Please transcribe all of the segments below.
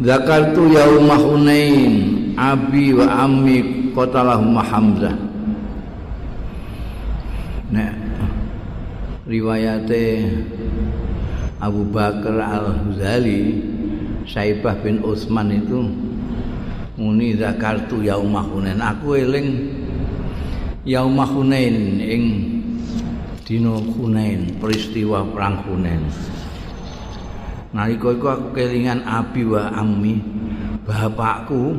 Zakartu yauma Hunain abi wa ammi qatalahum Hamzah. Nek riwayate Abu Bakar Al-Ghazali Saibah bin Utsman itu muni zakartu yauma Hunain. Aku eling yauma Hunain ing dina Hunain, peristiwa perang Hunain. Nalika iku aku kelingan abi wa ammi bapakku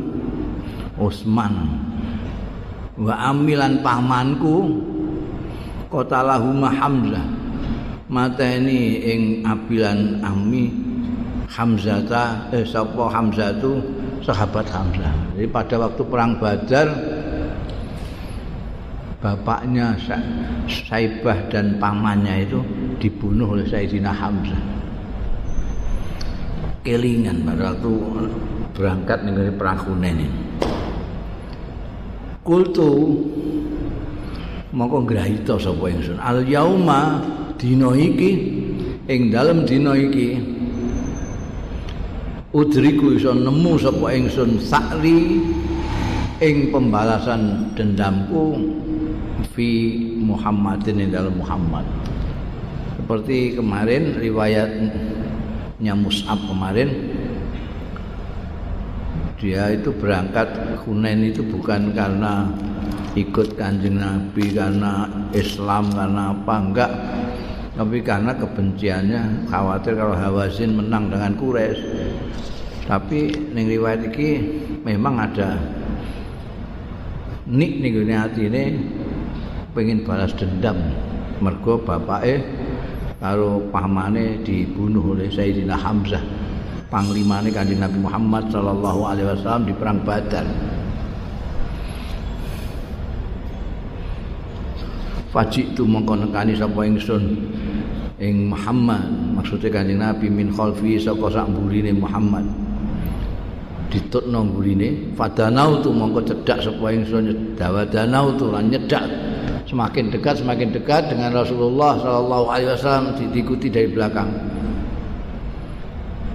Utsman wa ammi lan pamanku kota lahuma Hamzah mateni ing abi lan ammi Hamzah ta eh sapa Hamzah tu sahabat Hamzah. Jadi pada waktu perang Badar bapaknya Saibah dan pamannya itu dibunuh oleh Sayyidina Hamzah. Kelingan waktu berangkat perang Hunain ini. Kultu mongko grahita sapa ingsun. Al yauma dina iki ing dalem dina iki udriku iso nemu sapa ingsun sakri ing pembalasan dendamku fi Muhammadin ing dalam Muhammad. Seperti kemarin riwayat nya Mus'ab kemarin dia itu berangkat Hunain itu bukan karena ikut kanjeng Nabi karena Islam karena apa enggak. Tapi karena kebenciannya khawatir kalau Hawazin menang dengan Quraisy. Tapi ning riwayat iki memang ada nik ning hati ini pengen balas dendam. Mergo bapake karo pamane dibunuh oleh Sayyidina Hamzah panglimane kanjeng Nabi Muhammad sallallahu alaihi wasallam di perang Badar. Fajik tu mongko nekani sapa ingsun? Ing Muhammad maksudnya kanjeng Nabi min khalfi saka sak mburine Muhammad. Ditutno mburine fadanau tu mongko cedak sapa ingsun dawadanau tu lan nyedak semakin dekat semakin dekat dengan Rasulullah Shallallahu Alaihi Wasallam diikuti dari belakang.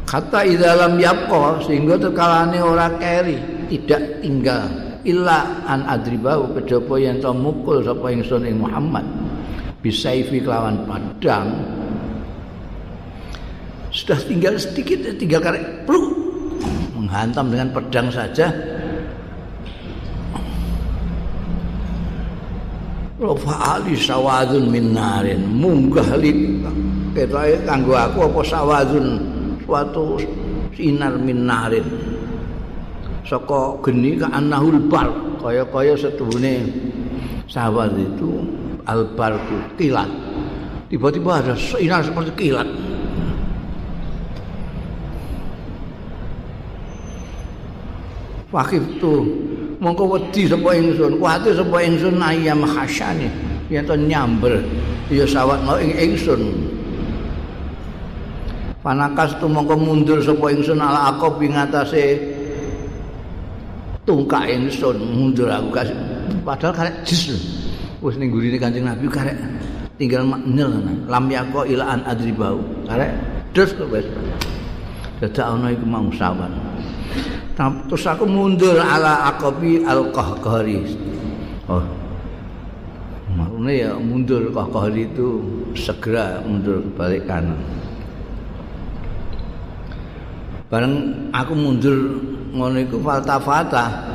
Kata idalam yapko sehingga terkalane ora keri tidak tinggal. Illa an adribau kejopo yang to mukul sapa ingsun ing Muhammad. Bisaifi kelawan padang. Sudah tinggal sedikit tinggal karek pluk menghantam dengan pedang saja Rafa ali sawadun min narin munggah li ketoke kanggo aku apa sawadun suatu sinar min narin saka geni ka anahul bar kaya-kaya setuhune sawad itu albarku kilat. Tiba-tiba ada sinar seperti kilat. Wakif tuh mongko wedi sapa ingsun. Kuwatir sapa ingsun ayam hasyane yen to nyamber ya sawat ing ingsun. Panakas tu mongko mundur sapa ingsun ala aqab ing atase tungkak ingsun. Mundur aku kasih padahal karek jis wis ning gurine Kanjeng Nabi karek tinggal nil lam yaqo ila an adribau. Karek dus wis. Dadak ana iku mau sawat terus aku mundur ala akobi al qahqari oh. Maksudnya ya mundur qahqari itu segera mundur ke balik kanan. Bareng aku mundur ngono iku faltafata.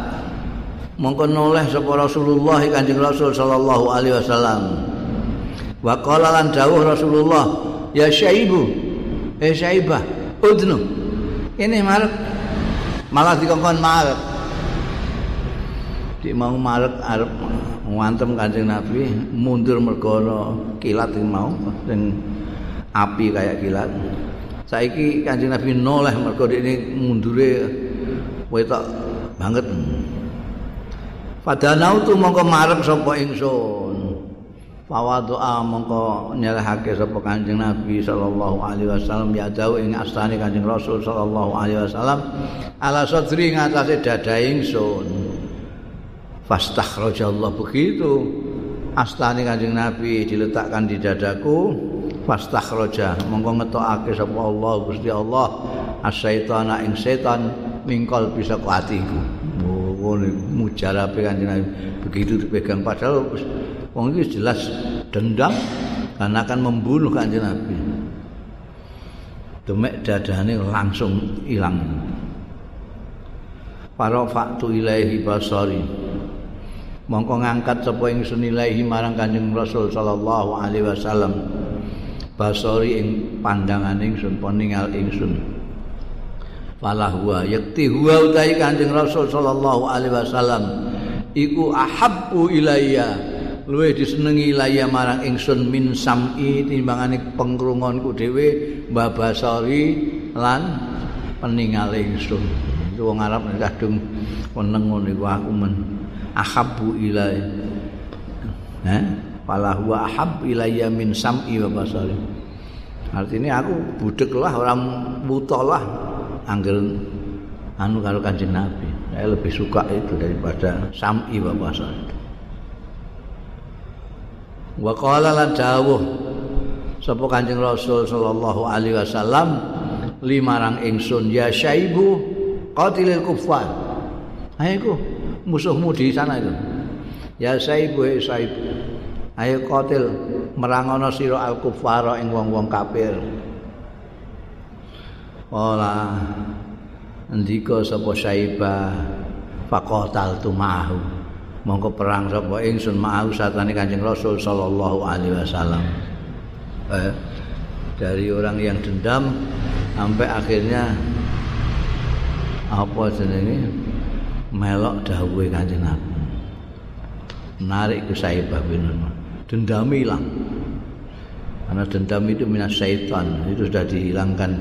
Mongko noleh sapa Rasulullah Kanjeng Rasul sallallahu alaihi wasallam. Wa qala lan dawuh Rasulullah ya syaibu eh syaibah udnu. Ini marek malah dikongkon marek. Di mau marek arep ngantem kanjeng nabi mundur mergono kilat yang mau dan api kayak kilat. Saiki kanjeng nabi noleh mergo ini mundure wetok banget. Padanau tu mongko marek sapa ingsun Fawa doa mongko nyelehake sapa Kanjeng Nabi sallallahu alaihi wasallam. Ya dawuh ing astane Kanjeng Rasul sallallahu alaihi wasallam ala sadri ngatasé dada ingsun. Fastakhrajallah begitu. Astane Kanjeng Nabi diletakkan di dadaku fastakhraja mongko ngetokake sapa Allah Gusti Allah asyaitana ing setan mingkol bisa ku atiku. Oh ngene mujarabe kanjeng Nabi. Begitu dipegang padahal wong iki jelas dendam karena akan membunuh kanjeng Nabi. Demek dadane langsung hilang para faktu ilaihi basari. Mongko ngangkat sapa ingsun ilaihi marang kanjeng Rasul sallallahu alaihi wasallam. Basari ing pandangan ingsun peningal ingsun. Falah wa yakti huwa utai kanjeng rasul sallallahu alaihi wasallam. Iku ahabbu ilayya luwe disenengi ilayya marang ingsun min sam'i timbangane pengrungonku dhewe babasari lan peningal ingsun. Itu wong Arab kadung meneng ngono iku aku men ahabbu ilayya eh falah wa ahab ilayya min sam'i wa basari artinya aku budek lah orang buta lah angger anu karo kanjeng Nabi. Saya lebih suka itu daripada sam'i wa basari wa qala lan dawuh sapa kanjeng Rasul sallallahu alaihi wasallam limarang ingsun ya syaibu qatilil kuffar ayo musuhmu di sana itu ya syaibu ya syaibu ayo qatil merangono sira al kufara ing wong-wong kafir. Ola ndika sapa Saibah faqatal tumahu. Mongko perang sapa ingsun ma'ahu satane Kanjeng Rasul sallallahu alaihi wasallam. Eh, dari orang yang dendam sampai akhirnya apa jenenge? Melok dawuhe Kanjeng Nabi. Narik ke Saibah bin dendam hilang. Karena dendam itu minas syaitan. Itu sudah dihilangkan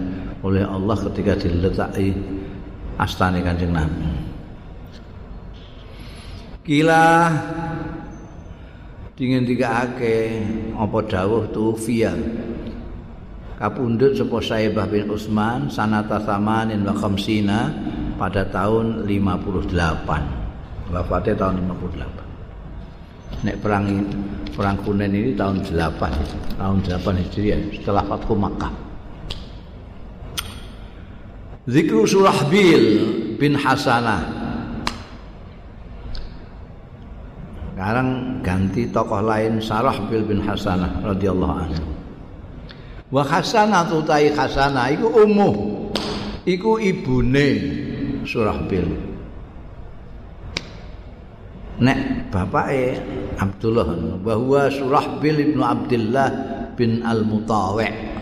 oleh Allah ketika diletakkan astana kanjeng Nabi kila dingin tiga ake apa dawuh tufia? Kapundut sapa Saibah bin Utsman sanata samanin wa khamsina pada tahun 58 wafatnya tahun 58 nek perang perang Kunen ini tahun 8 tahun 8 Hijriah setelah Fathu Makkah. Zikru Surahbil bin Hasanah sekarang ganti tokoh lain Sarahbil bin Hasanah radhiyallahu anhu. Wa Hasanah tutai Hasanah iku umuh iku ibune Surahbil nek bapake Abdullah bahwa Surahbil ibnu Abdullah bin Al-Mutawi'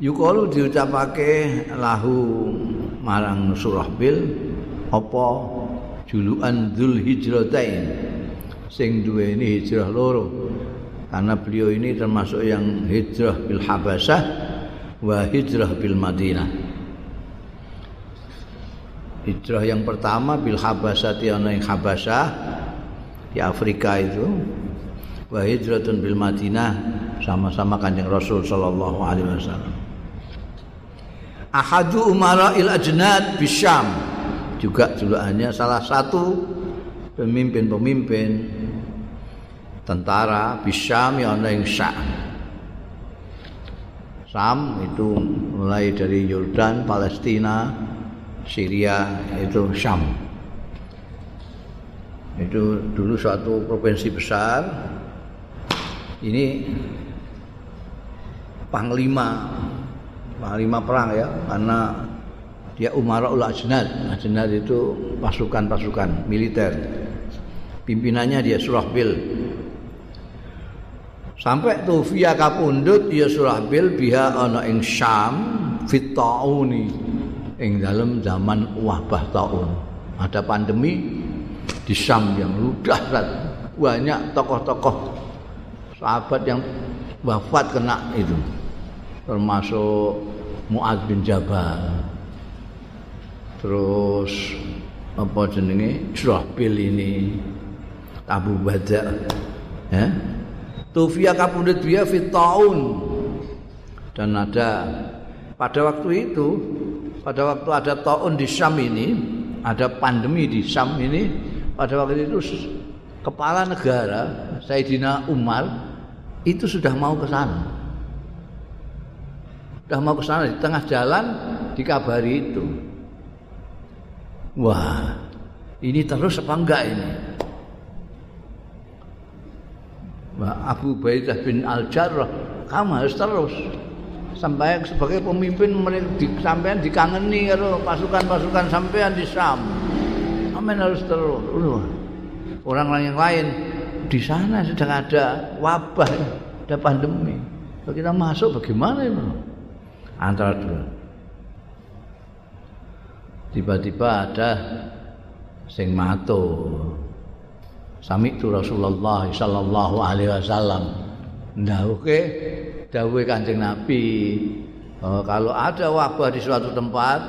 Yukalu diucapake lahu marang Surahbil apa julukan Dzul Hijratain sing duweni hijrah loro. Karena beliau ini termasuk yang hijrah bil Habasyah wa hijrah bil Madinah. Hijrah yang pertama bil habasati ana ing habasah di Afrika itu wa hijratun bil Madinah sama-sama Kanjeng Rasul sallallahu alaihi wasallam. Ahadu umara il ajnad bisyam juga julukannya salah satu pemimpin-pemimpin tentara bisyam yang ada yang Sam itu mulai dari Yordan, Palestina, Syria itu Syam. Itu dulu suatu provinsi besar. Ini panglima panglima perang ya karena dia Umaraul Ajnad. Ajnad itu pasukan-pasukan militer. Pimpinannya dia Surahbil. Sampai Tufia kapundut ya Surahbil biha ana ing Syam fit ing dalam zaman wabah tahun ada pandemi di Syam yang ludah banyak tokoh-tokoh sahabat yang wafat kena itu termasuk Muad bin Jabal terus apa jenenge? Surahbil ini. Abu Bada ya. Tufia kapundut dia fit dan ada pada waktu itu pada waktu ada taun di Syam ini, ada pandemi di Syam ini, pada waktu itu kepala negara Sayyidina Umar itu sudah mau ke sana. udah mau ke sana di tengah jalan dikabari itu. Wah, ini terus apa enggak ini? Wah, Abu Baidah bin Al-Jarrah, kamu harus terus sampai sebagai pemimpin di, sampean dikangeni karo pasukan-pasukan sampean di Sam. Amin harus terus. Orang-orang yang lain di sana sedang ada wabah, ada pandemi. Kalau kita masuk bagaimana itu? Antara dua. Tiba-tiba ada sing matur. Sami itu Rasulullah sallallahu alaihi wasallam. Nah, oke. Okay. Dawuh Kanjeng Nabi, oh, kalau ada wabah di suatu tempat,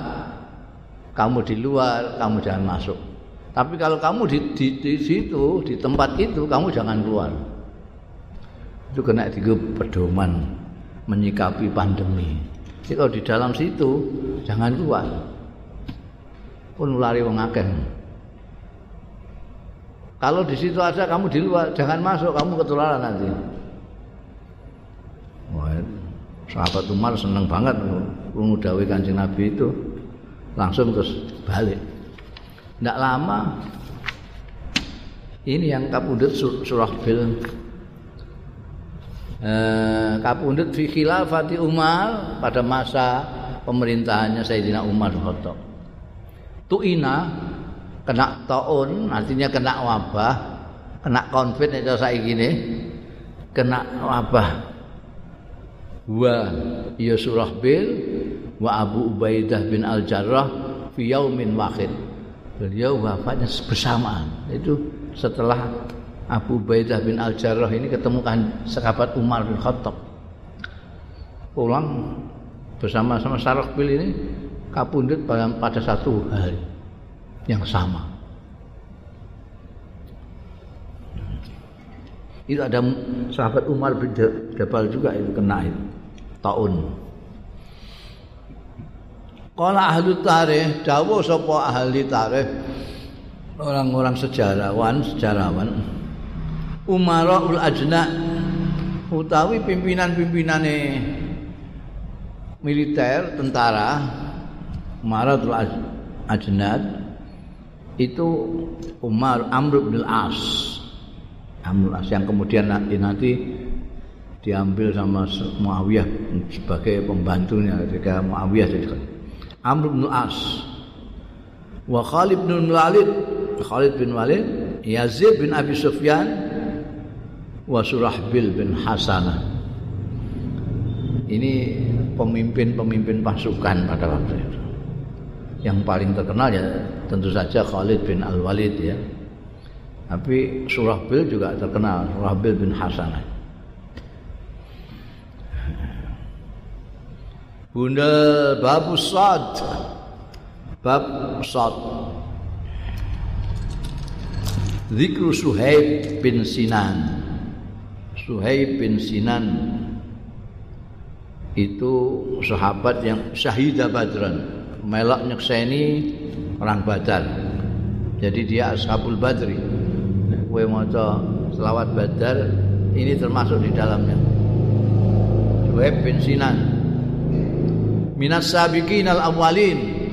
kamu di luar, kamu jangan masuk. Tapi kalau kamu di, di, di situ, di tempat itu, kamu jangan keluar. Itu kena tiga pedoman menyikapi pandemi. Jadi kalau di dalam situ, jangan keluar. Pun lari wong akeh. Kalau di situ ada kamu di luar, jangan masuk, kamu ketularan nanti. Wah, sahabat Umar seneng banget krungu dawuh Kanjeng Nabi itu. Langsung terus balik. Tidak lama ini yang kapundut surah bil eh, kapundut fi khilafati Umar pada masa pemerintahannya Sayyidina Umar Khattab. Tuina kena taun artinya kena wabah, kena konfit itu saya gini, kena wabah. Wa ya surah bil wa Abu Ubaidah bin Al Jarrah fi yaumin wahid. Beliau wafatnya bersamaan. Itu setelah Abu Baidah bin Al Jarrah ini ketemukan sahabat Umar bin Khattab. Pulang bersama sama Sarakbil ini kapundut pada, satu hari yang sama. Itu ada sahabat Umar bin Jabal juga itu kena itu tahun Kala ahli tarikh, dawuh sapa ahli tarikh? Orang-orang sejarawan, sejarawan. Umaraul ajna utawi pimpinan-pimpinane militer, tentara, Umaraul ajnad itu Umar Amr bin As. Amr As yang kemudian nanti, nanti diambil sama Muawiyah sebagai pembantunya ketika Muawiyah jadi Amr bin As wa Khalid bin Walid Khalid bin Walid Yazid bin Abi Sufyan wa Surahbil bin Hasanah. Ini pemimpin-pemimpin pasukan pada waktu itu yang paling terkenal ya tentu saja Khalid bin Al-Walid ya. Tapi Surahbil juga terkenal Surahbil bin Hasanah. Bunda babu sad. Bab sad. Zikru Suhaib bin Sinan. Suhaib bin Sinan itu sahabat yang syahidah badran melak nyekseni orang badar. Jadi dia ashabul badri. Kue maca selawat badar ini termasuk di dalamnya. Suhaib bin Sinan. Minas sabiqin al awalin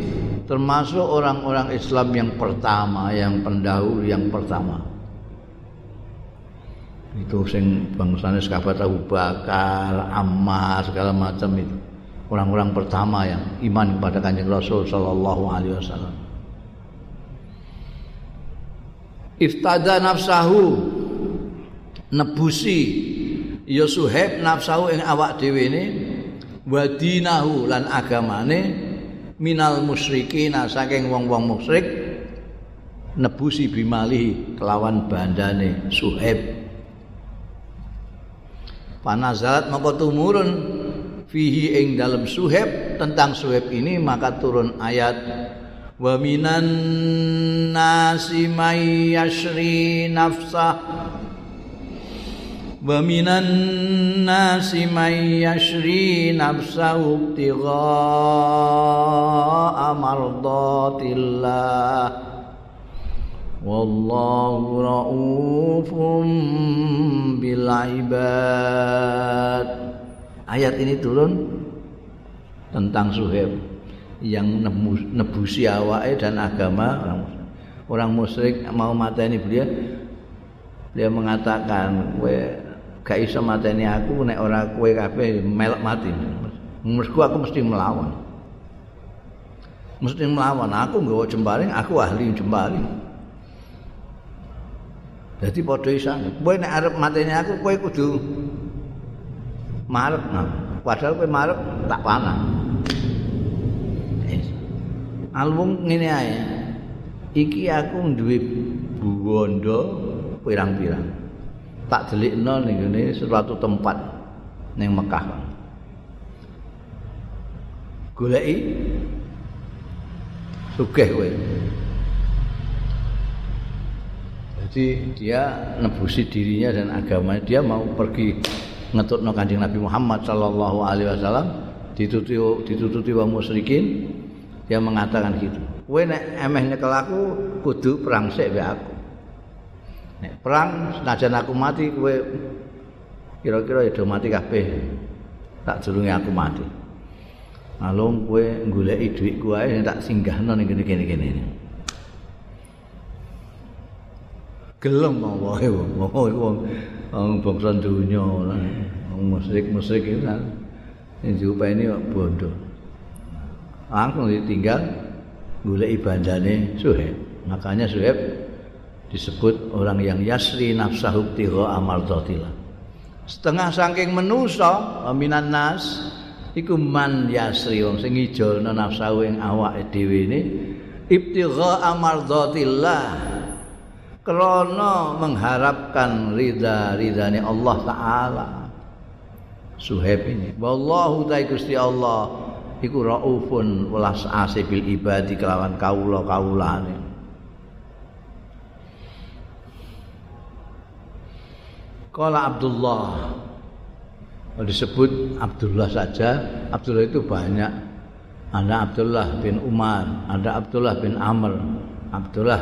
termasuk orang-orang Islam yang pertama yang pendahulu yang pertama. Itu sing bangsane sahabat Abu Bakar, Ammar segala macam itu orang-orang pertama yang iman kepada Kanjeng Rasul sallallahu alaihi wasallam. Iftada nafsahu nebusi. Ya Suhaib nafsahu ing awak dhewe ini wadinahu lan agamane minal musyrikin saking wong-wong musyrik nebusi bimali kelawan bandane Suhaib. Panazalat maka tumurun fihi ing dalam Suhaib. Tentang Suhaib ini maka turun ayat wa minan nasi may yashri nafsah wa minan nasi may yashri nafsahu ibtigha'a mardatillah. Wallahu raufum bil ibad ayat ini turun tentang Suhaib yang nebusi awake dan agama. Orang musyrik mau mateni beliau dia mengatakan kowe gak iso mateni aku nek ora kowe kabeh melok mati. Mesti aku mesti melawan. Mesti melawan aku nggawa jembaring aku ahli jembaring. Jadi padha isan kowe nek arep mateni aku kowe kudu marep padahal kowe marep tak panah. Album ngene ae. Iki aku duwe buwondo pirang-pirang. Tak delikno ning ngene suatu tempat ning Mekah. Goleki sugih kowe. Jadi dia nebusi dirinya dan agamanya. Dia mau pergi ngetutno kanjeng Nabi Muhammad sallallahu alaihi wasallam ditututi ditututi wong musyrikin dia mengatakan gitu. Kowe nek emeh nyekel aku kudu perang sik mbek aku. Nek perang senajan aku mati kowe kira-kira ya mati kabeh. Tak durunge aku mati. Alung kowe goleki dhuwit kuwi tak singgahno ning kene-kene ini. Gelem wae wong wong wong bangsa dunya wong musyrik-musyrik iki kan sing diupeni bondo. langsung ditinggal golek ibadane Suhaib. Makanya Suhaib disebut orang yang yasri nafsahu tigha amardatillah. Setengah saking menusa minan nas iku man yasri wong sing ngijolna nafsahu ing awake dhewe ne ibtigha amardatillah krana mengharapkan ridha ridhane Allah taala. Suhaib ini. Wallahu ta'ala Gusti Allah iku raufun welas asih bil ibadi kelawan kaula-kaulane Kala Abdullah disebut Abdullah saja Abdullah itu banyak Ada Abdullah bin Umar Ada Abdullah bin Amr Abdullah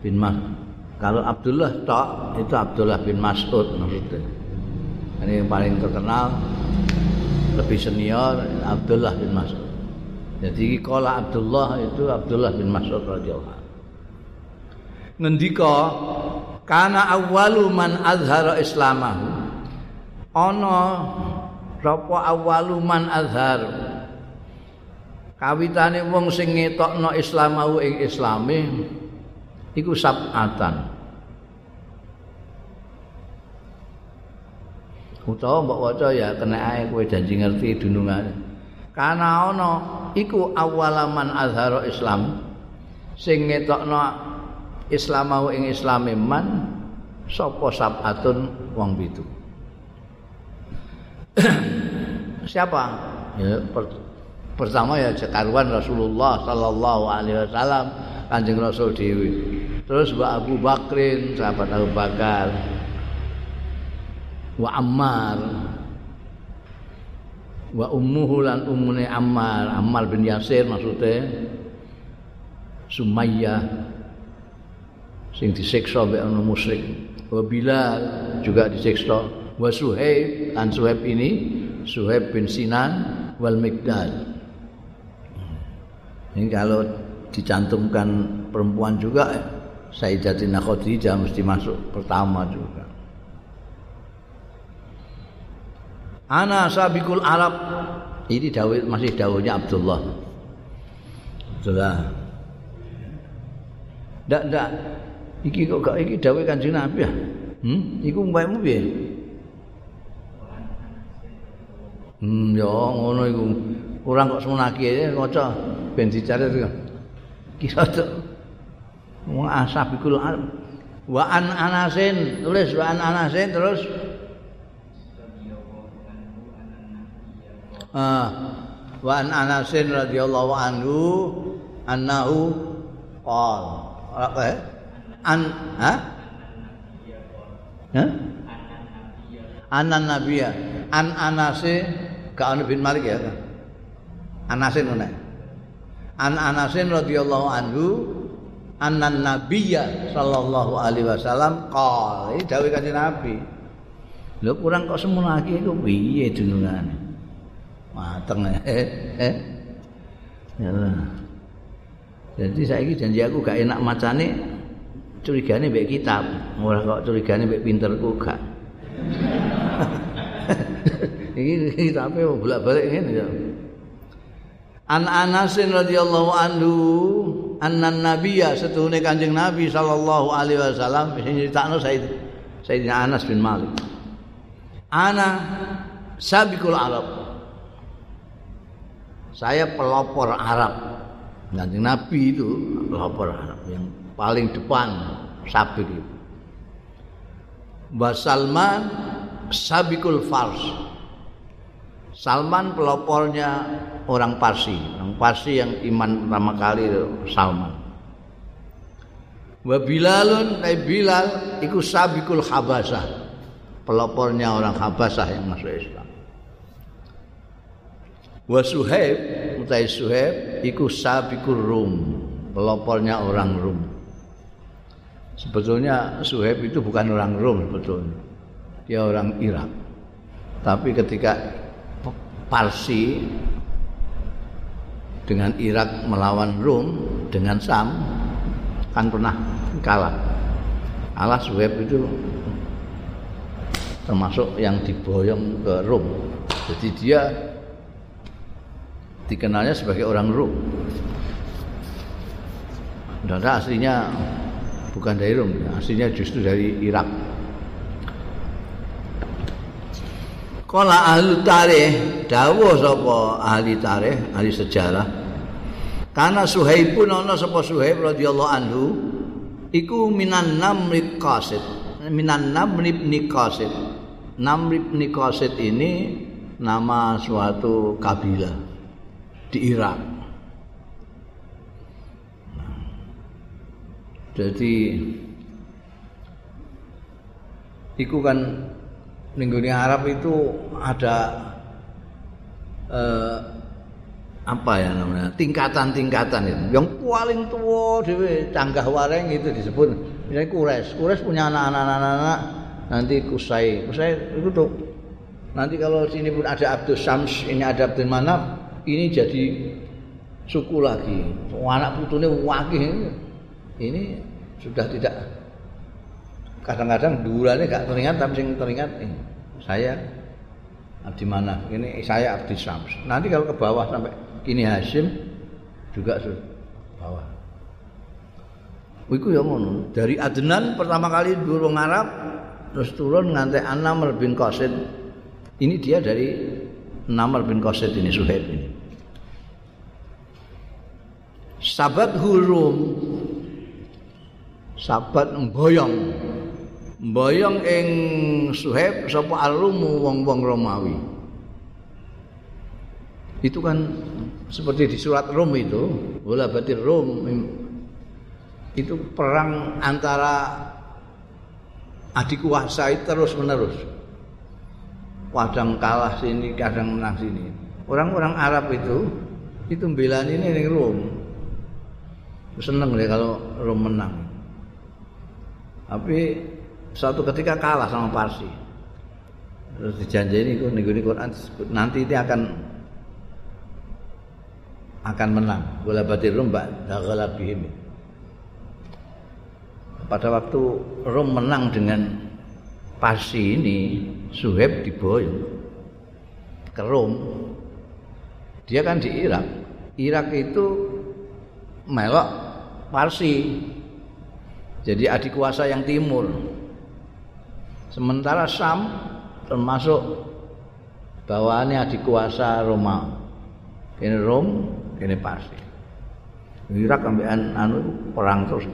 bin Mas Kalau Abdullah tak Itu Abdullah bin Mas'ud maksudnya Ini yang paling terkenal lebih senior Abdullah bin Mas'ud. Jadi kala Abdullah itu Abdullah bin Mas'ud radhiyallahu Ngendika kana awwalu man azhara islamahu. Ana sapa awwalu man azhar. Kawitane wong sing ngetokno islamahu ing islame iku sab'atan. Utawa mbok waca ya kena ae kowe janji ngerti dunungane kana ana iku awalaman azharo islam sing ngetokno islamahu ing islame man sapa sabatun wong pitu. Siapa? Ya pertama ya cekaruan Rasulullah sallallahu alaihi wasallam Kanjeng Rasul dewi terus Mbak Abu Bakrin sahabat Abu Bakar wa Ammar. Wa ummuhu lan ummune Ammar. Ammar bin Yasir maksudnya Sumayyah. Sing disiksa mbek ana musyrik. Wa Bilal juga disiksa. Wa Suhaib lan Suhaib ini Suhaib bin Sinan wal Mikdal ini kalau dicantumkan perempuan juga Sayyidatina Khadijah mesti masuk pertama juga Ana sabikul Arab. Ini masih Dawudnya Abdullah. Abdullah. Ndak ndak. Iki kok gak iki Dawud Kanjeng Nabi ya? Hmm, iku mbakmu piye? Hmm, ya ngono iku. Orang kok semenaki ae maca ben dicari. Kira tuh. Wong asabikul Arab. Wa an anasin, tulis wa an anasin terus Ah, wa an Anas radhiyallahu anhu annahu qol. Apa ya? An ha? Ha? Anan Nabiya. An Anase ka bin Malik ya. Anasin ngono. An Anasin radhiyallahu anhu anan Nabiya sallallahu alaihi wasallam qol. Ini dawuh Kanjeng Nabi. Lho kurang kok semono lagi iku piye dunungane? Mateng eh, eh. Ya Jadi saya janji aku gak enak macane curigane mbek kitab. Ora kok curigane mbek pinterku gak. Iki kitabe bolak-balik ngene ya. An Anas radhiyallahu anhu annan nabiyya setuhune Kanjeng Nabi sallallahu alaihi wasallam sing critakno Said Sayyidina Anas bin Malik. Ana sabiqul Arab. Saya pelopor Arab. Kanjeng Nabi itu pelopor Arab yang paling depan sabik itu. Mbak Salman sabikul Fars. Salman pelopornya orang Parsi, orang Parsi yang iman pertama kali itu Salman. Wa Bilalun, Bilal iku sabikul Habasah. Pelopornya orang Habasah yang masuk Islam. Wa Suhaib, utai Suhaib iku sabikul Rum, pelopornya orang Rum. Sebetulnya Suhaib itu bukan orang Rum sebetulnya. Dia orang Irak. Tapi ketika Parsi dengan Irak melawan Rum dengan Sam kan pernah kalah. Allah Suhaib itu termasuk yang diboyong ke Rum. Jadi dia dikenalnya sebagai orang Rum. Dan aslinya bukan dari Rum, aslinya justru dari Irak. Kala ahli tarikh, dawuh sapa ahli tarikh, ahli sejarah. Karena Suhaib pun ana sapa Suhaib radhiyallahu anhu iku minan namri qasid. Minan namri ibn qasid. Namri ibn qasid ini nama suatu kabilah di Irak. Jadi iku kan Ningguni Arab itu ada eh, apa ya namanya tingkatan-tingkatan itu. Yang paling tua dewe canggah wareng itu disebut misalnya Kures. Kures punya anak-anak nanti Kusai. Kusai itu tuh nanti kalau sini pun ada Abdul Sams, ini ada Abdul Manaf, ini jadi suku lagi. Anak putunya wakil ini sudah tidak kadang-kadang durane gak teringat tapi sing teringat eh, saya Abdi mana ini saya Abdi Sams nanti kalau ke bawah sampai kini Hashim juga sudah bawah Iku ya ngono. Dari Adnan pertama kali durung Arab terus turun nganti Anamr bin Qasid. Ini dia dari Namr bin Qasid ini Suhaib ini. Sabat hurum Sabat boyong mboyong ing Suhaib sapa alumu wong-wong Romawi. Itu kan seperti di surat Rum itu, wala batir Rum itu perang antara adik kuasa itu terus menerus. Kadang kalah sini, kadang menang sini. Orang-orang Arab itu itu mbelani ini ning Rum. Seneng deh kalau Rum menang. Tapi suatu ketika kalah sama Parsi. Terus dijanjini kok ning Quran nanti ini akan akan menang. Bola batir Rum daghala bihim. Pada waktu Rom menang dengan Parsi ini, Suhaib diboyong ke Rom. Dia kan di Irak. Irak itu melok Parsi. Jadi adik kuasa yang timur. Sementara Sam termasuk bawaannya adik kuasa Roma. Ini Rom, ini pasti. Irak ambil anu perang terus.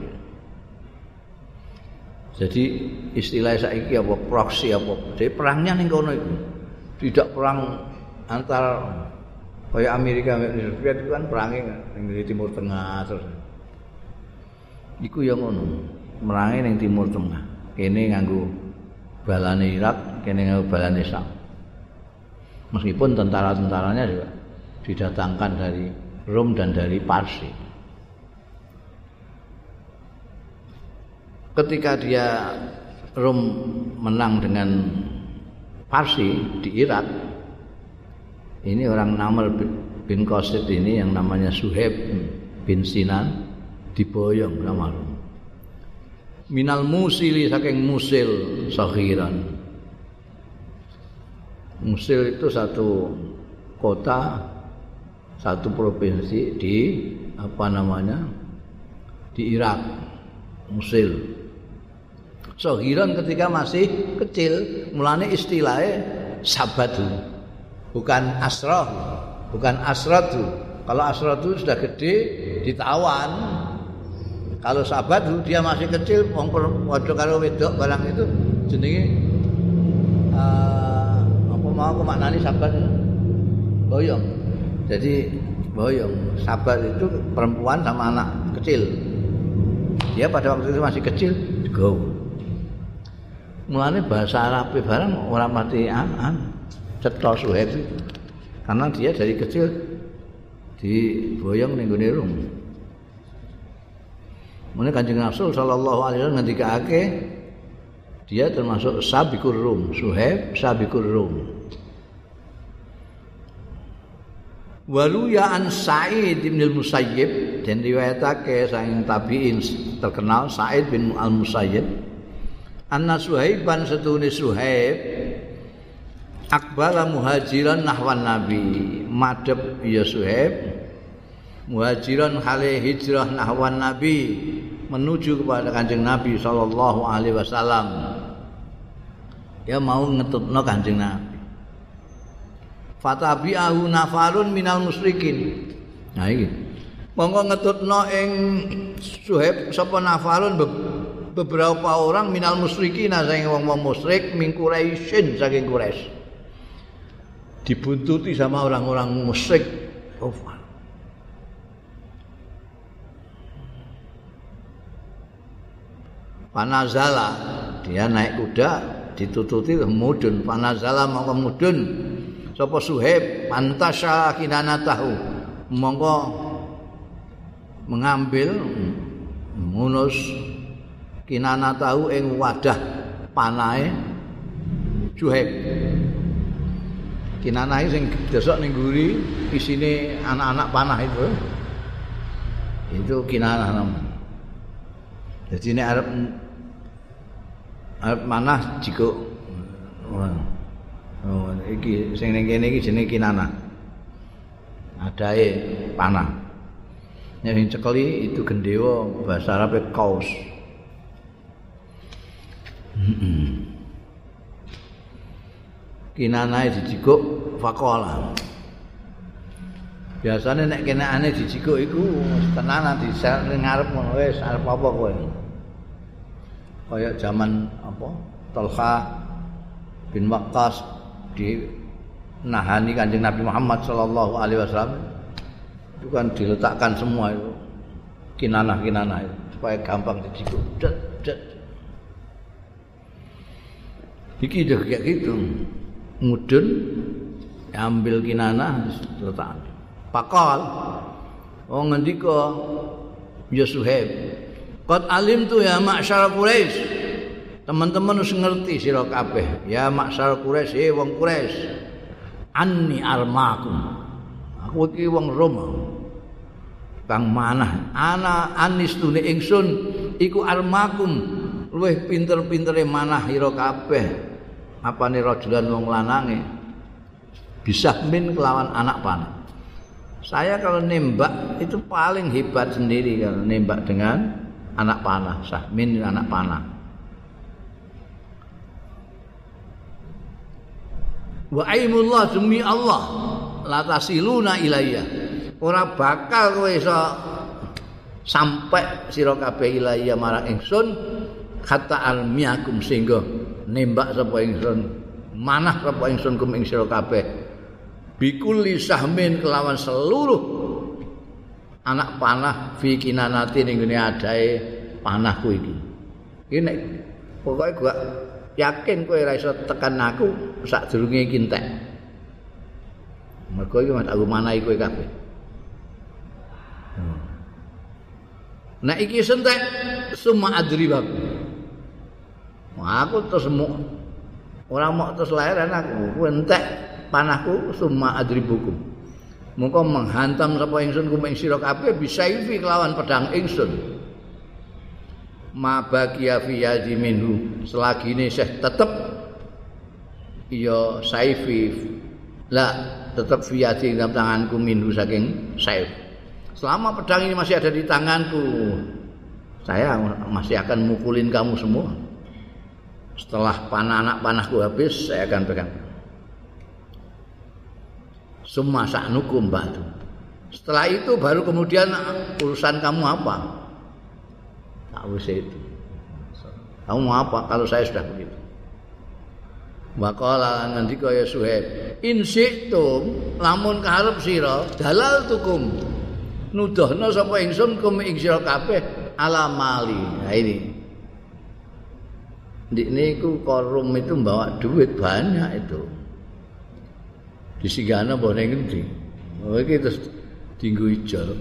Jadi istilah saiki apa proxy apa. Jadi perangnya ning kono itu. Tidak perang antar kayak Amerika Soviet itu kan perangnya ning Timur Tengah terus. Iku yang ngono. Merangi ning Timur Tengah. Kene nganggo balane Irak kene balane Sam. Meskipun tentara-tentaranya juga didatangkan dari Rom dan dari Parsi. Ketika dia Rom menang dengan Parsi di Irak, ini orang Namr bin Qasid ini yang namanya Suhaib bin Sinan diboyong sama minal musili saking musil sakhiran. Musil itu satu kota satu provinsi di apa namanya di Irak musil. Sakhiran ketika masih kecil mulane istilahnya sabatu bukan asroh bukan asratu. Kalau asratu sudah gede ditawan kalau sahabat dia masih kecil wong padha karo wedok barang itu jenenge uh, apa mau aku sahabat itu? Boyong. Jadi boyong. Sahabat itu perempuan sama anak kecil. Dia pada waktu itu masih kecil go. Mulane bahasa Arab barang orang mati an, cetha suheb karena dia dari kecil diboyong ning gone rum. Mune Kanjeng Rasul sallallahu alaihi wasallam ngendikake dia termasuk sabiqur rum, Suhaib sabiqur rum. Walu ya an Sa'id bin al-Musayyib dan riwayatake saking tabi'in terkenal Sa'id bin al-Musayyib anna Suhaiban setune Suhaib akbala muhajiran nahwan nabi madep ya suhaib muhajiran hale hijrah nahwan nabi menuju kepada kanjeng nabi sallallahu alaihi wasallam. Ya mau ngetutno kanjeng nabi. Fatabi'ahu nafarun minal musyrikin. Nah iki. Monggo ngetutno ing suhaib sapa nafarun beberapa orang minal musyrikin saking wong-wong musyrik min Quraisyin saking Quraisy. Dibuntuti sama orang-orang musyrik. Kufar. Panazala. Dia naik kuda ditututi mudun. Panazala mongko mudun. Sapa suhib pantasya kinana tahu. Mongko mengambil munus kinana tahu ing wadah panae suhib kinanah sing desok ning isine anak-anak panah itu. Itu kinanah namanya jadi ini Arab Arab manah jika oh, iki sing ning kene iki jenenge kinanah adae panah. Yang cekeli itu gendewa bahasa Arab kaos. Kinanae dijikuk faqala biasane nek kenane dijikuk iku tenanan di ngarep ngono wis arep apa kowe kaya zaman apa? Talha bin Waqqas di nahani kanjeng Nabi Muhammad sallallahu alaihi wasallam. Itu kan diletakkan semua itu. Kinanah-kinanah itu. Supaya gampang dijikuk det det iki kayak gitu. Mudun ambil kinana letak pakal. Oh ngendika ya suhaib qad alim tu ya ma'syar quraish. Teman-teman harus ngerti sira kabeh. Ya ma'syar quraish he wong quraish anni armakum. Aku iki wong Roma kang manah ana anistune ingsun iku armakum. Luwih pinter-pintere manah ira kabeh. Apa nih rajulan wong lanange? Bisa min kelawan anak panah. Saya kalau nembak itu paling hebat sendiri kalau nembak dengan anak panah min anak panah. Wa aimullah demi Allah. Latasiluna ilayya. Ora bakal kowe iso sampai sira kabeh ilayya marang ingsun kata almiakum sehingga nembak sapa ingsun manah sapa ingsun kum ing sira kabeh. Bikulli sahmin kelawan seluruh anak panah fi kinanati ning ngene adae panahku iki. Iki nek pokoke gua yakin kowe ora iso tekan aku sak durunge iki entek. Mergo iki aku manahi kowe kabeh. Nah iki sentek summa adribab. aku terus mu orang mau terus lahiran aku. Ku entek panahku summa adribukum mongko menghantam sapa ingsun kumeng sira kabeh bisa iki kelawan pedang ingsun. Ma fi yadi minhu selagine sih tetep ya saifi. La tetep fi yadi dalam tanganku minhu saking saif. Selama pedang ini masih ada di tanganku saya masih akan mukulin kamu semua. Setelah panah anak panahku habis saya akan pegang semua saknukum batu setelah itu baru kemudian urusan kamu apa tak usah itu kamu mau apa kalau saya sudah begitu Wakala nanti kaya suheb Insiktum Lamun karep siro Dalal tukum Nudohno sapa ingsun kum ing sira kabeh ala mali. Nah ini. Di ini korum itu bawa duit banyak itu. Di Singgana boleh ngendi. Oh iki terus dinggo ijol.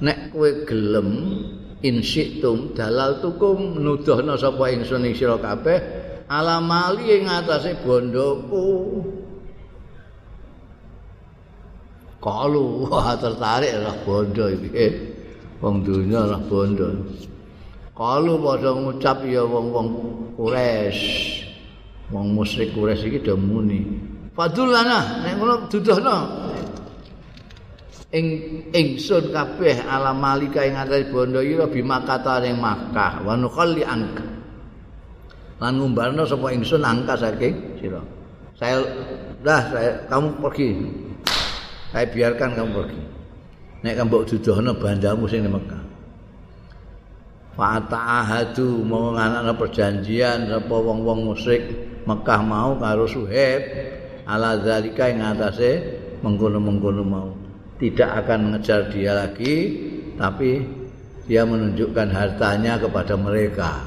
Nek kowe gelem insitum dalal tukum nuduhna sapa ingsun ing sira kabeh ala mali ing atase bondoku. Kalu wah tertarik lah bondo iki? Wong dunya lah bondo. Kalu padha ngucap ya wong-wong Quraisy wong musyrik Quraisy iki do muni fadulana nek ngono duduhna ing ingsun kabeh ala malika ing atase bondo iki bima kata ning Makkah. Wa nuqalli angka lan ngumbarno sapa ingsun angka saking sira. Saya dah saya kamu pergi. Saya biarkan kamu pergi. Nek kamu mbok dudohno bandamu sing ning Mekah. Fata'ahadu mau nganakna perjanjian apa wong-wong musyrik Mekah mau karo Suhaib ala zalika ing atase mengkono-mengkono mau. Tidak akan mengejar dia lagi tapi dia menunjukkan hartanya kepada mereka.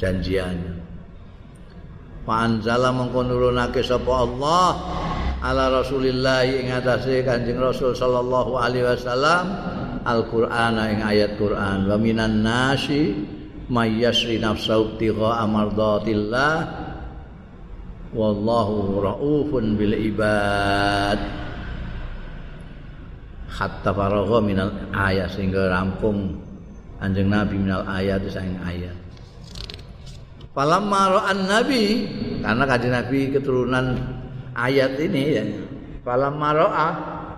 Janjiannya Fa anzala nurunake sapa Allah ala Rasulillah ing atase Kanjeng Rasul sallallahu alaihi wasallam Al-Qur'an ing ayat Qur'an. Wa minan nasi may yasri nafsahu tigha amardatillah wallahu raufun bil ibad hatta faragha minal ayat sehingga rampung Kanjeng Nabi minal ayat sing ayat Falamma ra'an Nabi karena kanjeng Nabi keturunan ayat ini ya. Falamma ra'a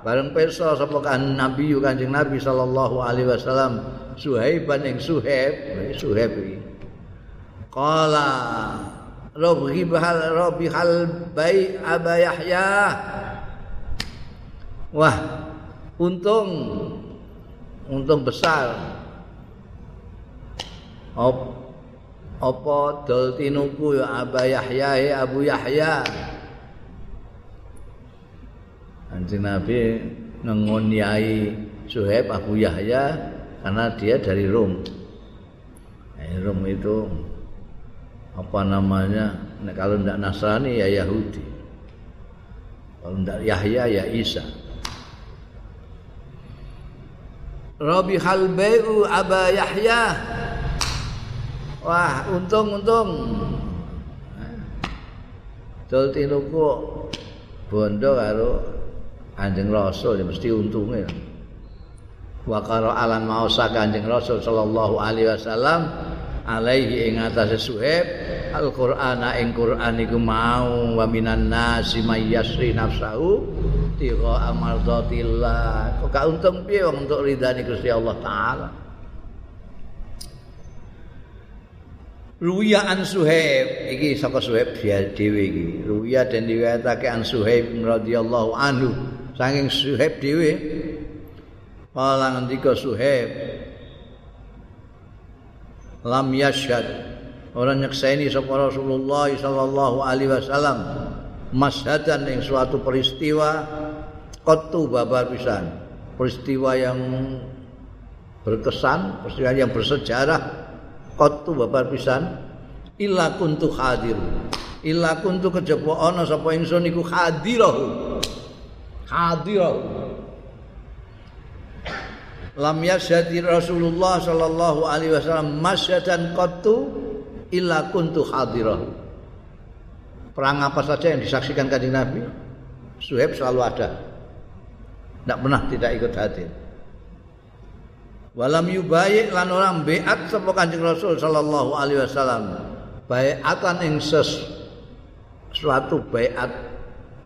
bareng pirsa sapa Nabi Kanjeng Nabi sallallahu alaihi wasallam Suhaiban ing Suhaib, Suhaib iki. Qala Rabbi bahal bai Aba Yahya. Wah, untung untung besar. Op apa dol tinuku ya Aba Yahya ya Abu Yahya Anjing Nabi ngengoniai Suhaib Abu Yahya karena dia dari Rom. Eh, Rom itu apa namanya? Nah, kalau tidak Nasrani ya Yahudi. Kalau tidak Yahya ya Isa. Rabi halbeu Aba Yahya Wah, untung-untung. Dol tinuku bondo karo Kanjeng Rasul ya mesti untunge. Wa qara alan maosa Kanjeng Rasul sallallahu alaihi wasallam alaihi ing atase Suhaib Al-Qur'ana ing Qur'an iku mau wa minan nasi may yasri nafsahu tiga amardatillah. Kok gak untung piye wong untuk ridani Gusti Allah taala. Ruya an Suhaib iki saka Suhaib dhewe iki. Ruya den diwetake an Suhaib radhiyallahu anhu saking Suhaib dhewe. Kala ngendika Suhaib lam yashhad. Ora nyekseni sapa Rasulullah sallallahu alaihi wasallam mashadan ing suatu peristiwa qattu babar pisan. Peristiwa yang berkesan, peristiwa yang bersejarah qattu babar pisan. Illa kuntu hadir illa kuntu kejaba ana sapa ingsun iku hadirahu hadirahu lam yasyadi Rasulullah sallallahu alaihi wasallam masyadan qattu illa kuntu hadirahu perang apa saja yang disaksikan kanjeng Nabi, Suhaib selalu ada. Tidak pernah tidak ikut hadir. Walam yubayi lan orang beat sapa Kanjeng Rasul sallallahu alaihi wasallam. Baiatan ing ses suatu baiat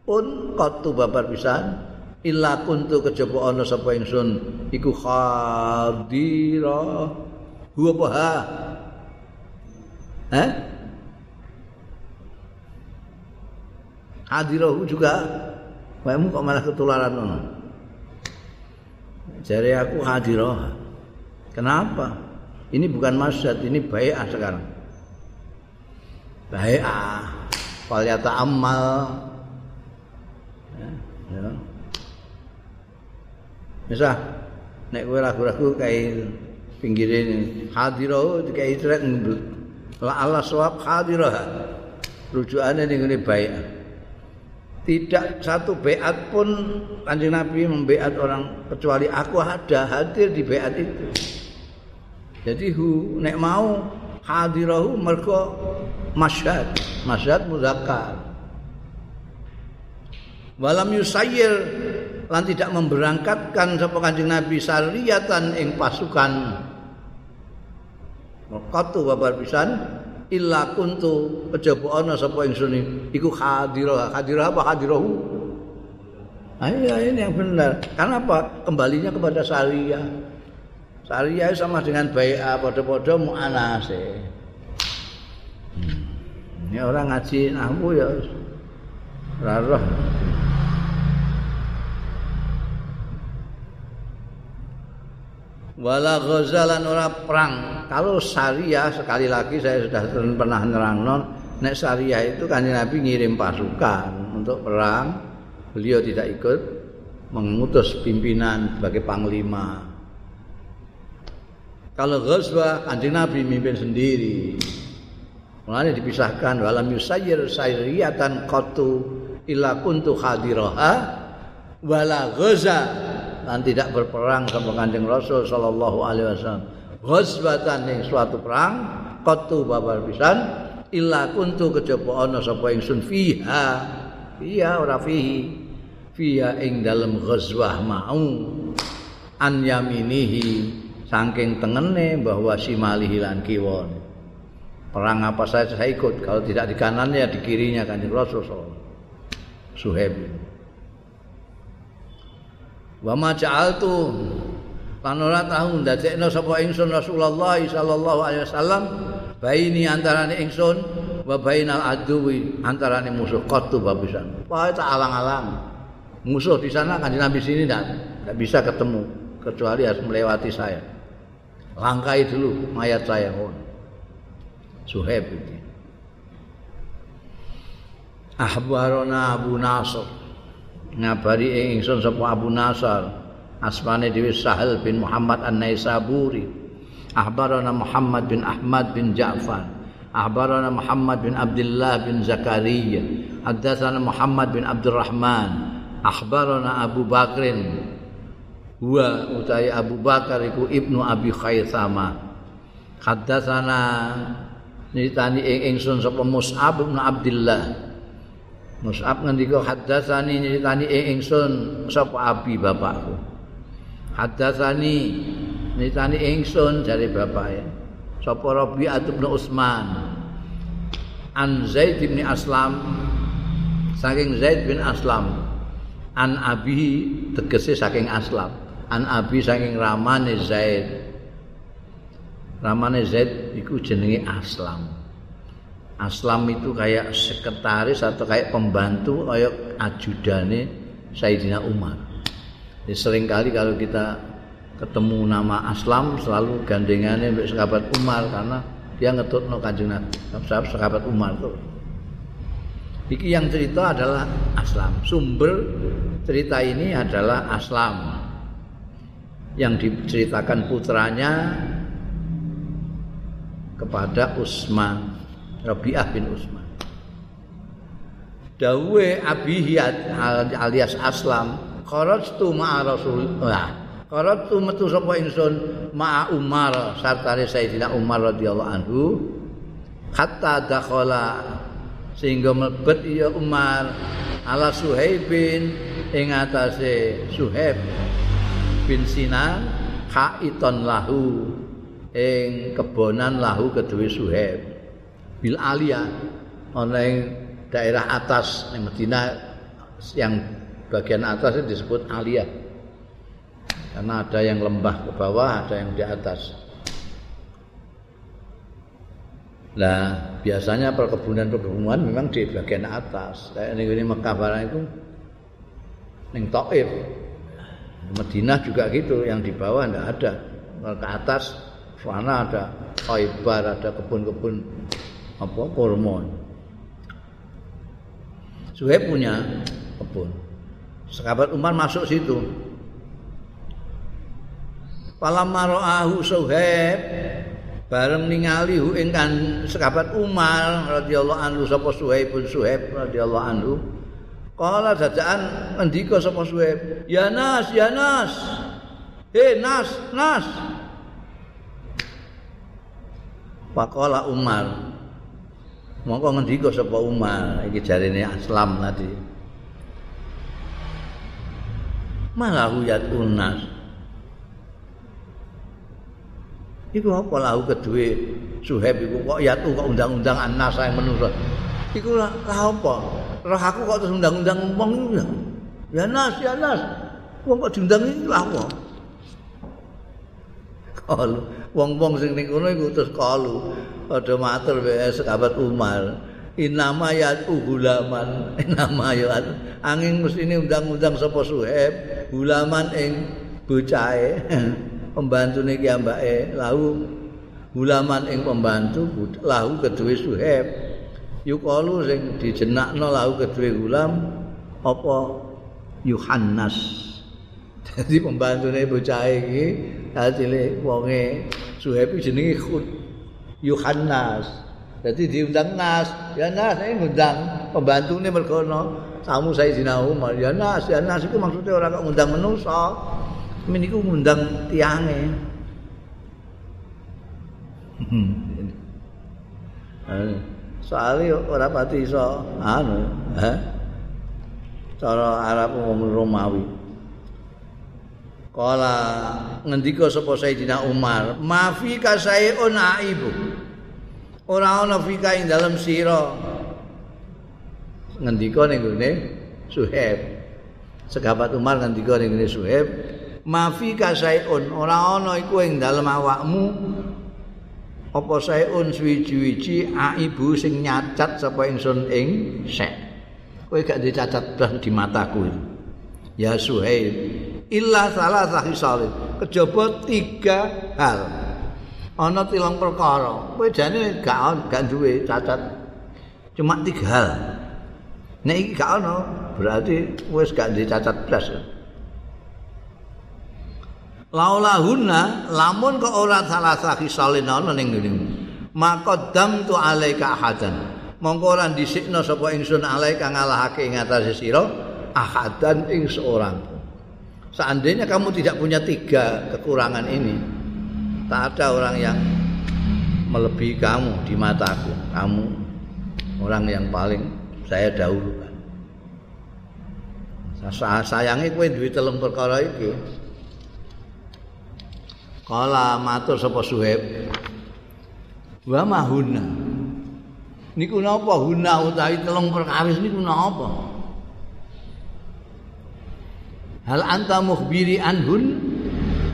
pun kotu babar pisan illa kuntu kejaba ana sapa ingsun iku khadira huwa apa Eh? Hadirahu juga Kamu kok malah ketularan ngono. Jari aku hadirah. Kenapa? Ini bukan masyad, ini bai'ah sekarang. Bai'ah. Falyata amal. Ya, ya. Misal, nek kowe ragu-ragu kayak pinggir ini hadirah kayak itu la Allah swab hadirah rujukannya ini baik. Tidak satu beat pun kanjeng Nabi membeat orang kecuali aku ada hadir di beat itu. Jadi hu nek mau hadirahu mergo masyad, masyad muzakkar. Walam yusayyir lan tidak memberangkatkan sapa kanjeng Nabi sariyatan ing pasukan. Qatu babar pisan illa kuntu kejaba ana sapa ingsun iku hadirah hadirah apa? Hadirahu ayo ini yang benar. Karena apa? Kembalinya kepada syariah syariah sama dengan bai'a padha-padha mu'anase. Hmm. ini orang ngaji nahwu ya rarah wala ghazalan ora perang. Kalau syariah sekali lagi saya sudah pernah nerangnon nek syariah itu kan Nabi ngirim pasukan untuk perang. Beliau tidak ikut mengutus pimpinan sebagai panglima. Kalau ghazwa kanjeng Nabi mimpin sendiri. Mulanya dipisahkan walam yusayyir sayriyatan qatu illa kuntu hadiraha wala ghaza dan tidak berperang sama Kanjeng Rasul sallallahu alaihi wasallam. Ghazwatan ing suatu perang qatu babar pisan illa kuntu kejaba ana sapa ingsun fiha. Iya ora fihi. Fiha ing dalem ghazwah mau an yaminihi saking tengene bahwa simalihi lan kiwon. Perang apa saja saya ikut. Kalau tidak di kanannya di kirinya Kanjeng Rasul sallallahu Suhaib. Wa ma ja'altu lan ora tau ndadekno sapa ingsun Rasulullah sallallahu alaihi wasallam baini antarane ingsun wa bainal aduwi antarane musuh. Qatu babisan. Wae tak alang-alang. Musuh di sana kan di Nabi sini ndak ndak bisa ketemu kecuali harus melewati saya. Langkai dulu mayat saya oh. Suhaib itu Ahbarona Abu Nasr ngabari ing ingsun sapa Abu Nasar. Asmane dhewe Sahal bin Muhammad An-Naisaburi. Ahbarana Muhammad bin Ahmad bin Ja'far. Ahbarana Muhammad bin Abdullah bin Zakaria haddatsana Muhammad bin Abdurrahman. Ahbarana Abu Bakrin. Huwa utai Abu Bakar iku ibnu Abi Khaisama haddatsana nitani ing ingsun sapa Mus'ab bin Abdullah Mus'ab ngendika haddatsani nyritani ing ingsun sapa abi bapakku. Haddatsani nyritani ingsun jare bapake. Sapa Rabi'ah bin Utsman. An Zaid bin Aslam saking Zaid bin Aslam. An abi tegese saking Aslam. An abi saking ramane Zaid. Ramane Zaid iku jenenge Aslam. Aslam itu kayak sekretaris atau kayak pembantu kayak ajudane Sayyidina Umar. Jadi sering kali kalau kita ketemu nama Aslam selalu gandengannya mbek sahabat Umar karena dia ngetutno Kanjeng Nabi. Sahabat Umar itu. Iki yang cerita adalah Aslam. Sumber cerita ini adalah Aslam. Yang diceritakan putranya kepada Utsman Rabi'ah bin Utsman. Dawe Abi alias Aslam, qaratu ma'a Rasulullah. Qaratu metu sapa ingsun ma'a Umar sartane Sayyidina Umar radhiyallahu anhu hatta dakhala sehingga mlebet ya Umar ala Suhaibin ing atase Suhaib bin Sinan haiton lahu ing kebonan lahu kedue Suhaib bil aliyah ana daerah atas ning Madinah yang bagian atas itu disebut aliyah karena ada yang lembah ke bawah ada yang di atas Nah, biasanya perkebunan-perkebunan memang di bagian atas. Kayak ini Mekah barang itu ning Taif. Madinah juga gitu, yang di bawah enggak ada. Ke atas sana ada Khaybar, ada kebun-kebun apa kurma. Suhaib punya kebun. Sahabat Umar masuk situ. Palamma ra'ahu Suhaib bareng ningali hu ing kan sahabat Umar radhiyallahu anhu sapa Suhaib bin Suhaib radhiyallahu anhu kala dadaan ngendika sapa Suhaib ya Nas ya Nas he Nas Nas Pakola Umar mongko ngendika sapa Umar iki jarine Aslam tadi Malahu ya Iku apa lahu kedue Suhaib iku kok ya kok undang-undang anas saya menurut. Iku lah apa? Roh aku kok terus undang-undang wong iku. Ya nas, ya nas. Wong kok diundang iki apa? Kalu wong-wong sing ning kono iku terus kalu padha matur wae sahabat Umar. Inama ya gulaman, inama ya angin mesti ini undang-undang sapa Suhaib, gulaman ing bocahe. pembantu niki ambake lahu ulaman ing pembantu lahu kedue suheb yukalu sing dijenakno lahu kedue ulam apa Yohanes jadi pembantu nih bocah iki hasilnya wonge suheb jenenge Yohanes jadi diundang Nas ya Nas ini ngundang pembantu ini mergono tamu saya Zina Umar ya Nas ya Nas itu maksudnya orang kok ngundang menusa meniku ngundang tiange. Soale ora pati iso anu, ha? Cara Arab wong Romawi. Kala ngendika sapa Sayyidina Umar, "Mafi ka sayun aibu." Ora ana fika ing dalem sira. Ngendika ning gone Suhaib. Sekabat Umar ngendika ning gone Suhaib, mafi kasaiun ora ana iku ing dalem awakmu. Apa saeun suwi-wiji aibu sing nyacat sapa ingsun ing sek? Kowe gak dicacat blas di mataku itu. Ya suhaib illa salah sahisal kejaba tiga hal ana tilang perkara. Kowe jane gak gak duwe cacat. Cuma tiga hal. Nek iki gak ana berarti wis gak dicacat blas. Laulahunna lamun kok ora salah sahi salina ana ning ngene. Maka dam tu alaika ahadan. Mongko ora dhisikna sapa ingsun alaika ngalahake ing atase sira ahadan ing seorang. Seandainya kamu tidak punya tiga kekurangan ini tak ada orang yang melebihi kamu di mataku kamu orang yang paling saya dahulukan sayangi kowe duwe telung perkara iki Kala matur sapa Suhaib. Wa mahuna. Niku napa huna utawi telung perkawis niku napa? Hal anta mukhbiri anhun?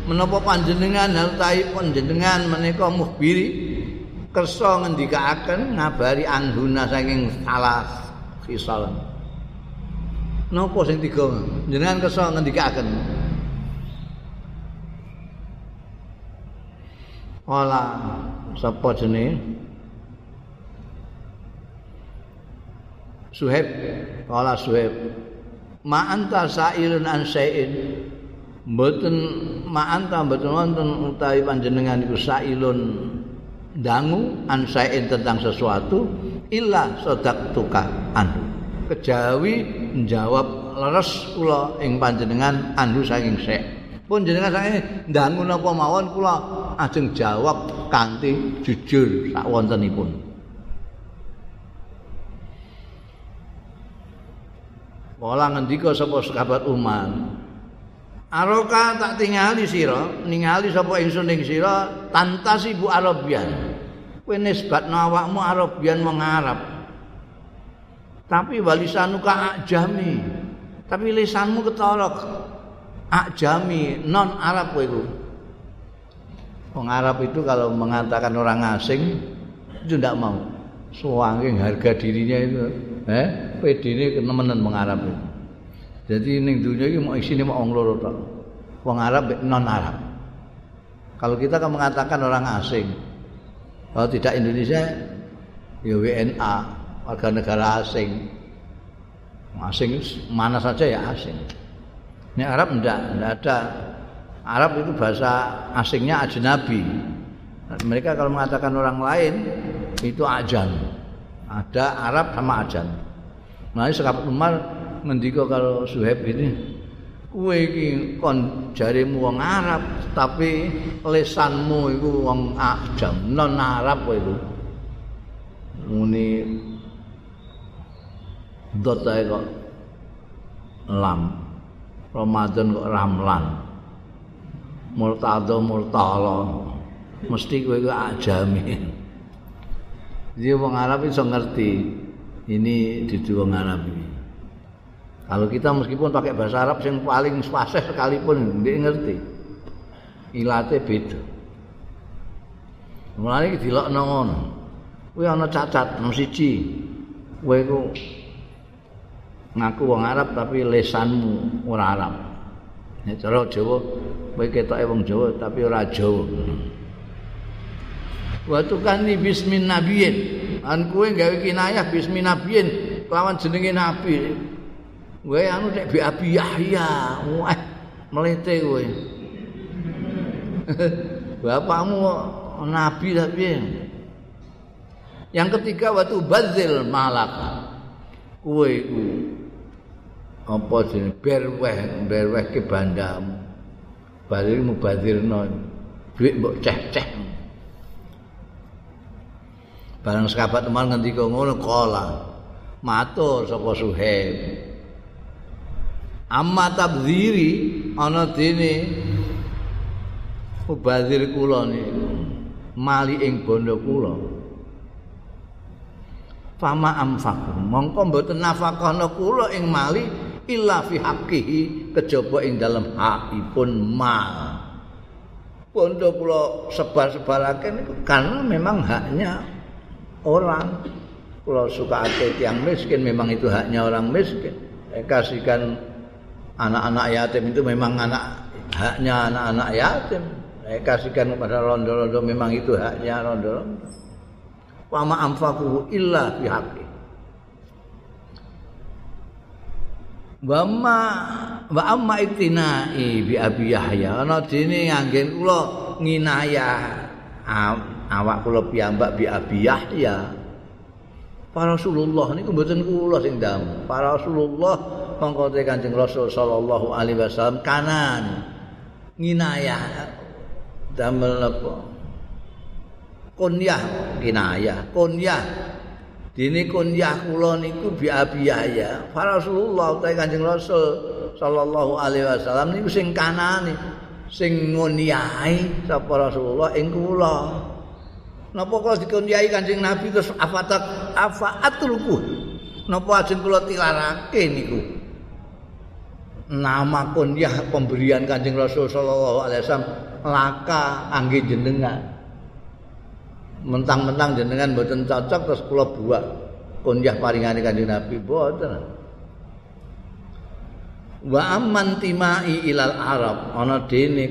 Menapa panjenengan hal ta'i panjenengan menika mukhbiri kersa ngendikaaken ngabari anhuna saking salah kisal. Napa sing tiga jenengan kersa ngendikaaken? Ola sapa jenenge? Suhaib. Ola Suhaib. Ma anta sa'ilun an syai'in. Mboten ma anta mboten wonten utawi panjenengan iku sa'ilun dangu an syai'in tentang sesuatu illa sadaqtuka anhu. Kejawi menjawab leres kula ing panjenengan anhu saking syai'. pun jenengan saya ndangun apa mawon kula ajeng jawab kanthi jujur sak wontenipun Kala ngendika sapa sahabat Umar. Aroka tak tingali sira, ningali sapa ingsun ing sira tantas ibu Arabian. Kowe nisbatno awakmu Arabian wong Arab. Tapi walisanuka ajami. Tapi lisanmu ketorok ajami non Arab kowe iku. Wong Arab itu kalau mengatakan orang asing itu tidak mau. Suangking harga dirinya itu, eh, PD ini kenemenan wong Arab itu. Jadi ning dunia ini mau isine mau wong loro tok. Wong Arab non Arab. Kalau kita kan mengatakan orang asing, kalau tidak Indonesia ya WNA, warga negara asing. Asing mana saja ya asing. Ini Arab enggak, enggak ada. Arab itu bahasa asingnya ajnabi. Mereka kalau mengatakan orang lain itu ajan. Ada Arab sama ajan. Nah, sahabat Umar ngendika kalau Suhaib ini kowe iki kon jarimu wong Arab tapi lesanmu iku wong ajam non Arab kowe iku. Muni dot kok lam Ramadan kok ramlan murtado murtala mesti kowe iku ajami dia wong Arab iso ngerti ini dudu wong Arab ini Kalau kita meskipun pakai bahasa Arab yang paling fasih sekalipun dia ngerti. Ilate beda. Mulane iki dilokno ngono. Kuwi ana cacat nang siji. Kowe iku ngaku wong Arab tapi lesanmu ora Arab. Nek cara Jawa kowe ketoke wong Jawa tapi ora Jawa. Wa tukani bismin nabiyin. An kowe gawe kinayah bismin nabiyin kelawan jenenge nabi. Kowe anu nek bi Abi Yahya, wah melete kowe. Bapakmu nabi tapi yang ketiga waktu bazil malak. Kowe iku apa jenenge berweh, berweh ke bandamu. Bazil mubazirno. Duit mbok ceh-ceh. Barang sahabat teman ngendika ngono kala. Matur sapa Suhaib. Amma tabdziri ana dene ubadzir kula niku mali ing bondo kula. Fama amfaku mongko mboten nafakahna kula ing mali illa fi haqqihi kejaba ing dalem hakipun mal. Bondo kula sebar-sebarake niku karena memang haknya orang. Kula suka ate yang miskin memang itu haknya orang miskin. Kasihkan anak-anak yatim itu memang anak haknya anak-anak yatim. Eh, kasihkan kepada rondo-rondo memang itu haknya rondo-rondo. Wa ma anfaqu illa fi haqqi. Wa ma wa amma iktinai bi Abi Yahya ana dene nganggen kula nginayah awak kula piyambak bi Abi Yahya. Para Rasulullah niku mboten kula sing ndam. Para Rasulullah mongko te Kanjeng Rasul sallallahu alaihi wasallam kanan. Nginayah. Damel apa? Kunyah. Kinayah. Kunyah. Dene kunyah kula niku bi abiyaya Rasulullah te Kanjeng Rasul sallallahu alaihi wasallam niku sing kanane sing ngunyahi sapa Rasulullah ing kula. Napa kok dikunyahi Kanjeng Nabi terus afatak afaatulku napa ajeng kula tilarake niku nama kunyah pemberian Kanjeng Rasul sallallahu alaihi wasallam laka angge jenengan. Mentang-mentang jenengan mboten cocok terus kula buat kunyah paringane Kanjeng Nabi mboten. Wa amman timai ilal Arab ana dene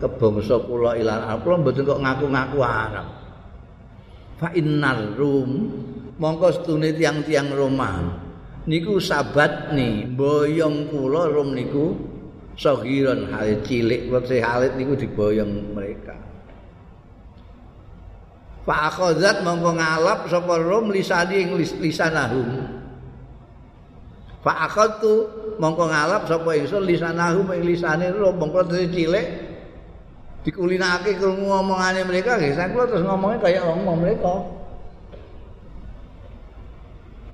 kebangsa kula ilal Arab kula mboten kok ngaku-ngaku Arab. Fa innar rum mongko setune tiang-tiang Romawi niku sabat nih boyong kula rum niku sahiran hal cilik wektu halit niku diboyong mereka. Fa akhadzat mongko ngalap sapa rum lisani ing lisanahum. Fa akhadtu mongko ngalap sapa ingsun lisanahum ing lisane rum mongko cilik dikulinake krungu omongane mereka nggih saya terus ngomongnya kayak ngomong mereka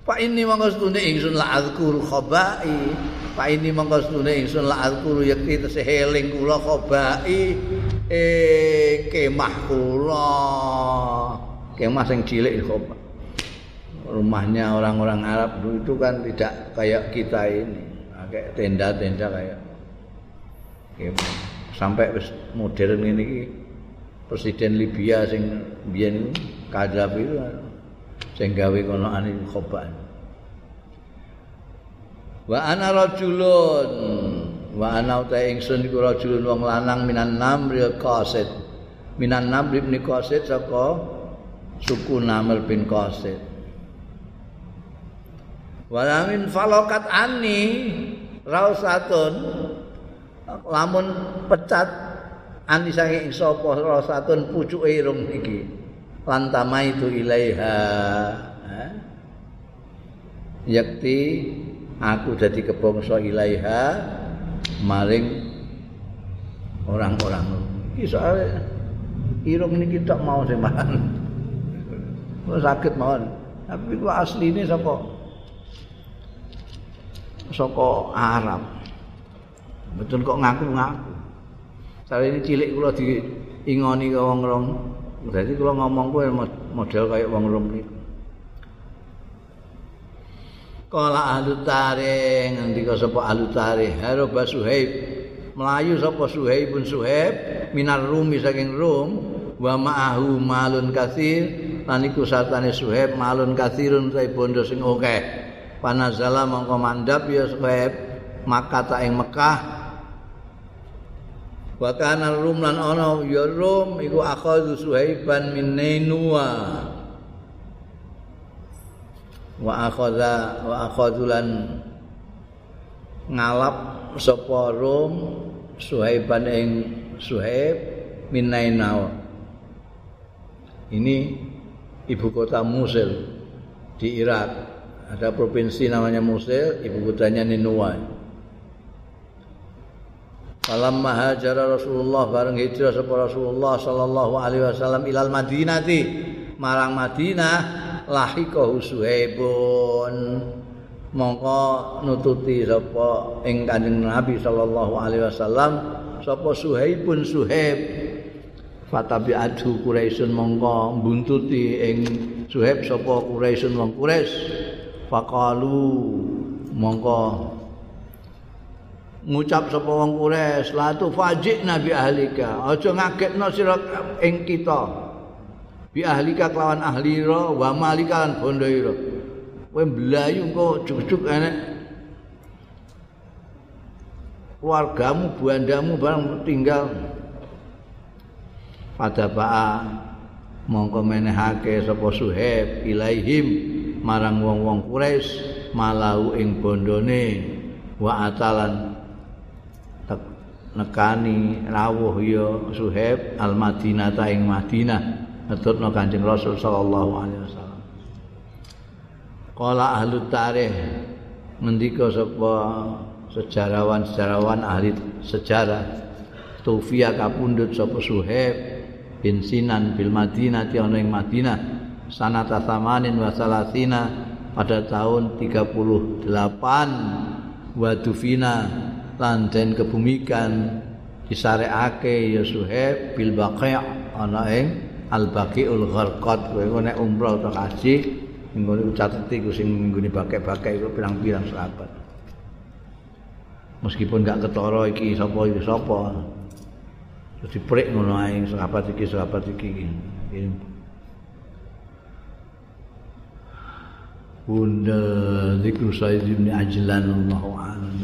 Pak ini mongko setune ingsun la azkuru khabai. Pak ini mongko setune ingsun la azkuru yakti tesih eling kula khabai eh kemah kula. Kemah sing cilik khabai. Rumahnya orang-orang Arab itu kan tidak kayak kita ini, kayak tenda-tenda kayak kemah. Sampai modern ini presiden Libya sing biyen Kadhafi itu sing gawe kono ane khoban wa ana rajulun wa ana uta ingsun iku rajulun wong lanang minan namri qasid. Minan namri bin qasid saka suku namr bin qasid. Walamin falokat ani rausatun lamun pecat ani saking sapa rausatun pucuke irung iki lantama itu ilaiha. Yakti aku dadi kebongso ilaiha maring orang-orang. Iki soal irung niki kita mau sih man oh, sakit mohon tapi ku asli ini soko soko Arab. Betul kok ngaku-ngaku. Saya ini cilik kula diingoni ke orang-orang Jadi kalau ngomong gue model kayak wong rum niku. Kala ahlu tarikh ngendika sapa ahlu tarikh? Haro Suhaib. Melayu sapa Suhaib pun Suhaib minar rumi saking Rum wa ma'ahu malun kathir lan iku satane Suhaib malun kathirun ta bondo sing akeh. Panazala mongko mandap ya Suhaib maka ta ing Mekah wa kana rum lan ana ya rum iku akhadhu suhaiban min nainwa wa akhadha wa akhadhulan ngalap sapa rum suhaiban ing suhaib min nainwa ini ibu kota Musil di Irak. Ada provinsi namanya Musil ibu kotanya Ninua Falam mahajara Rasulullah bareng hijrah sapa Rasulullah sallallahu alaihi wasallam ilal Madinati marang Madinah lahikahu Suhaibun. Mongko nututi sapa ing Kanjeng Nabi sallallahu alaihi wasallam sapa Suhaibun Suhaib. Fatabi adu Quraisyun mongko buntuti ing Suhaib sapa Quraisyun wong Quraisy. Faqalu mongko ngucap sapa wong Quraisy la tu fajik nabi ahlika. Aja ngagetno sira ing kita. Bi ahlika kelawan ahli ro wa malika lan ira. Kowe mblayu engko juk-juk enek. Keluargamu buandamu barang tinggal. Pada ba'a mongko menehake sapa suheb ilaihim marang wong-wong Quraisy malau ing bondone wa atalan nekani rawuh ya Suhaib al Madinah ta ing Madinah ngetutno Kanjeng Rasul sallallahu alaihi wasallam. Qala ahli tarikh ngendika sapa sejarawan-sejarawan ahli sejarah Tufia kapundhut sapa Suhaib bin Sinan bil Madinah ti ana ing Madinah sanata samanin wa pada tahun 38 wa dufina lan den kebumikan disareake ya Suhaib bil baqi' ana ing al baqiul gharqat kowe nek umroh utawa haji ngene catet iku sing nggone baqi-baqi iku pirang-pirang sahabat. Meskipun gak ketara iki sapa iki sapa. Terus diprik ngono ae sahabat iki sahabat iki. Iki Bunda Zikru Sayyid Ibn Ajlan Allahu A'lam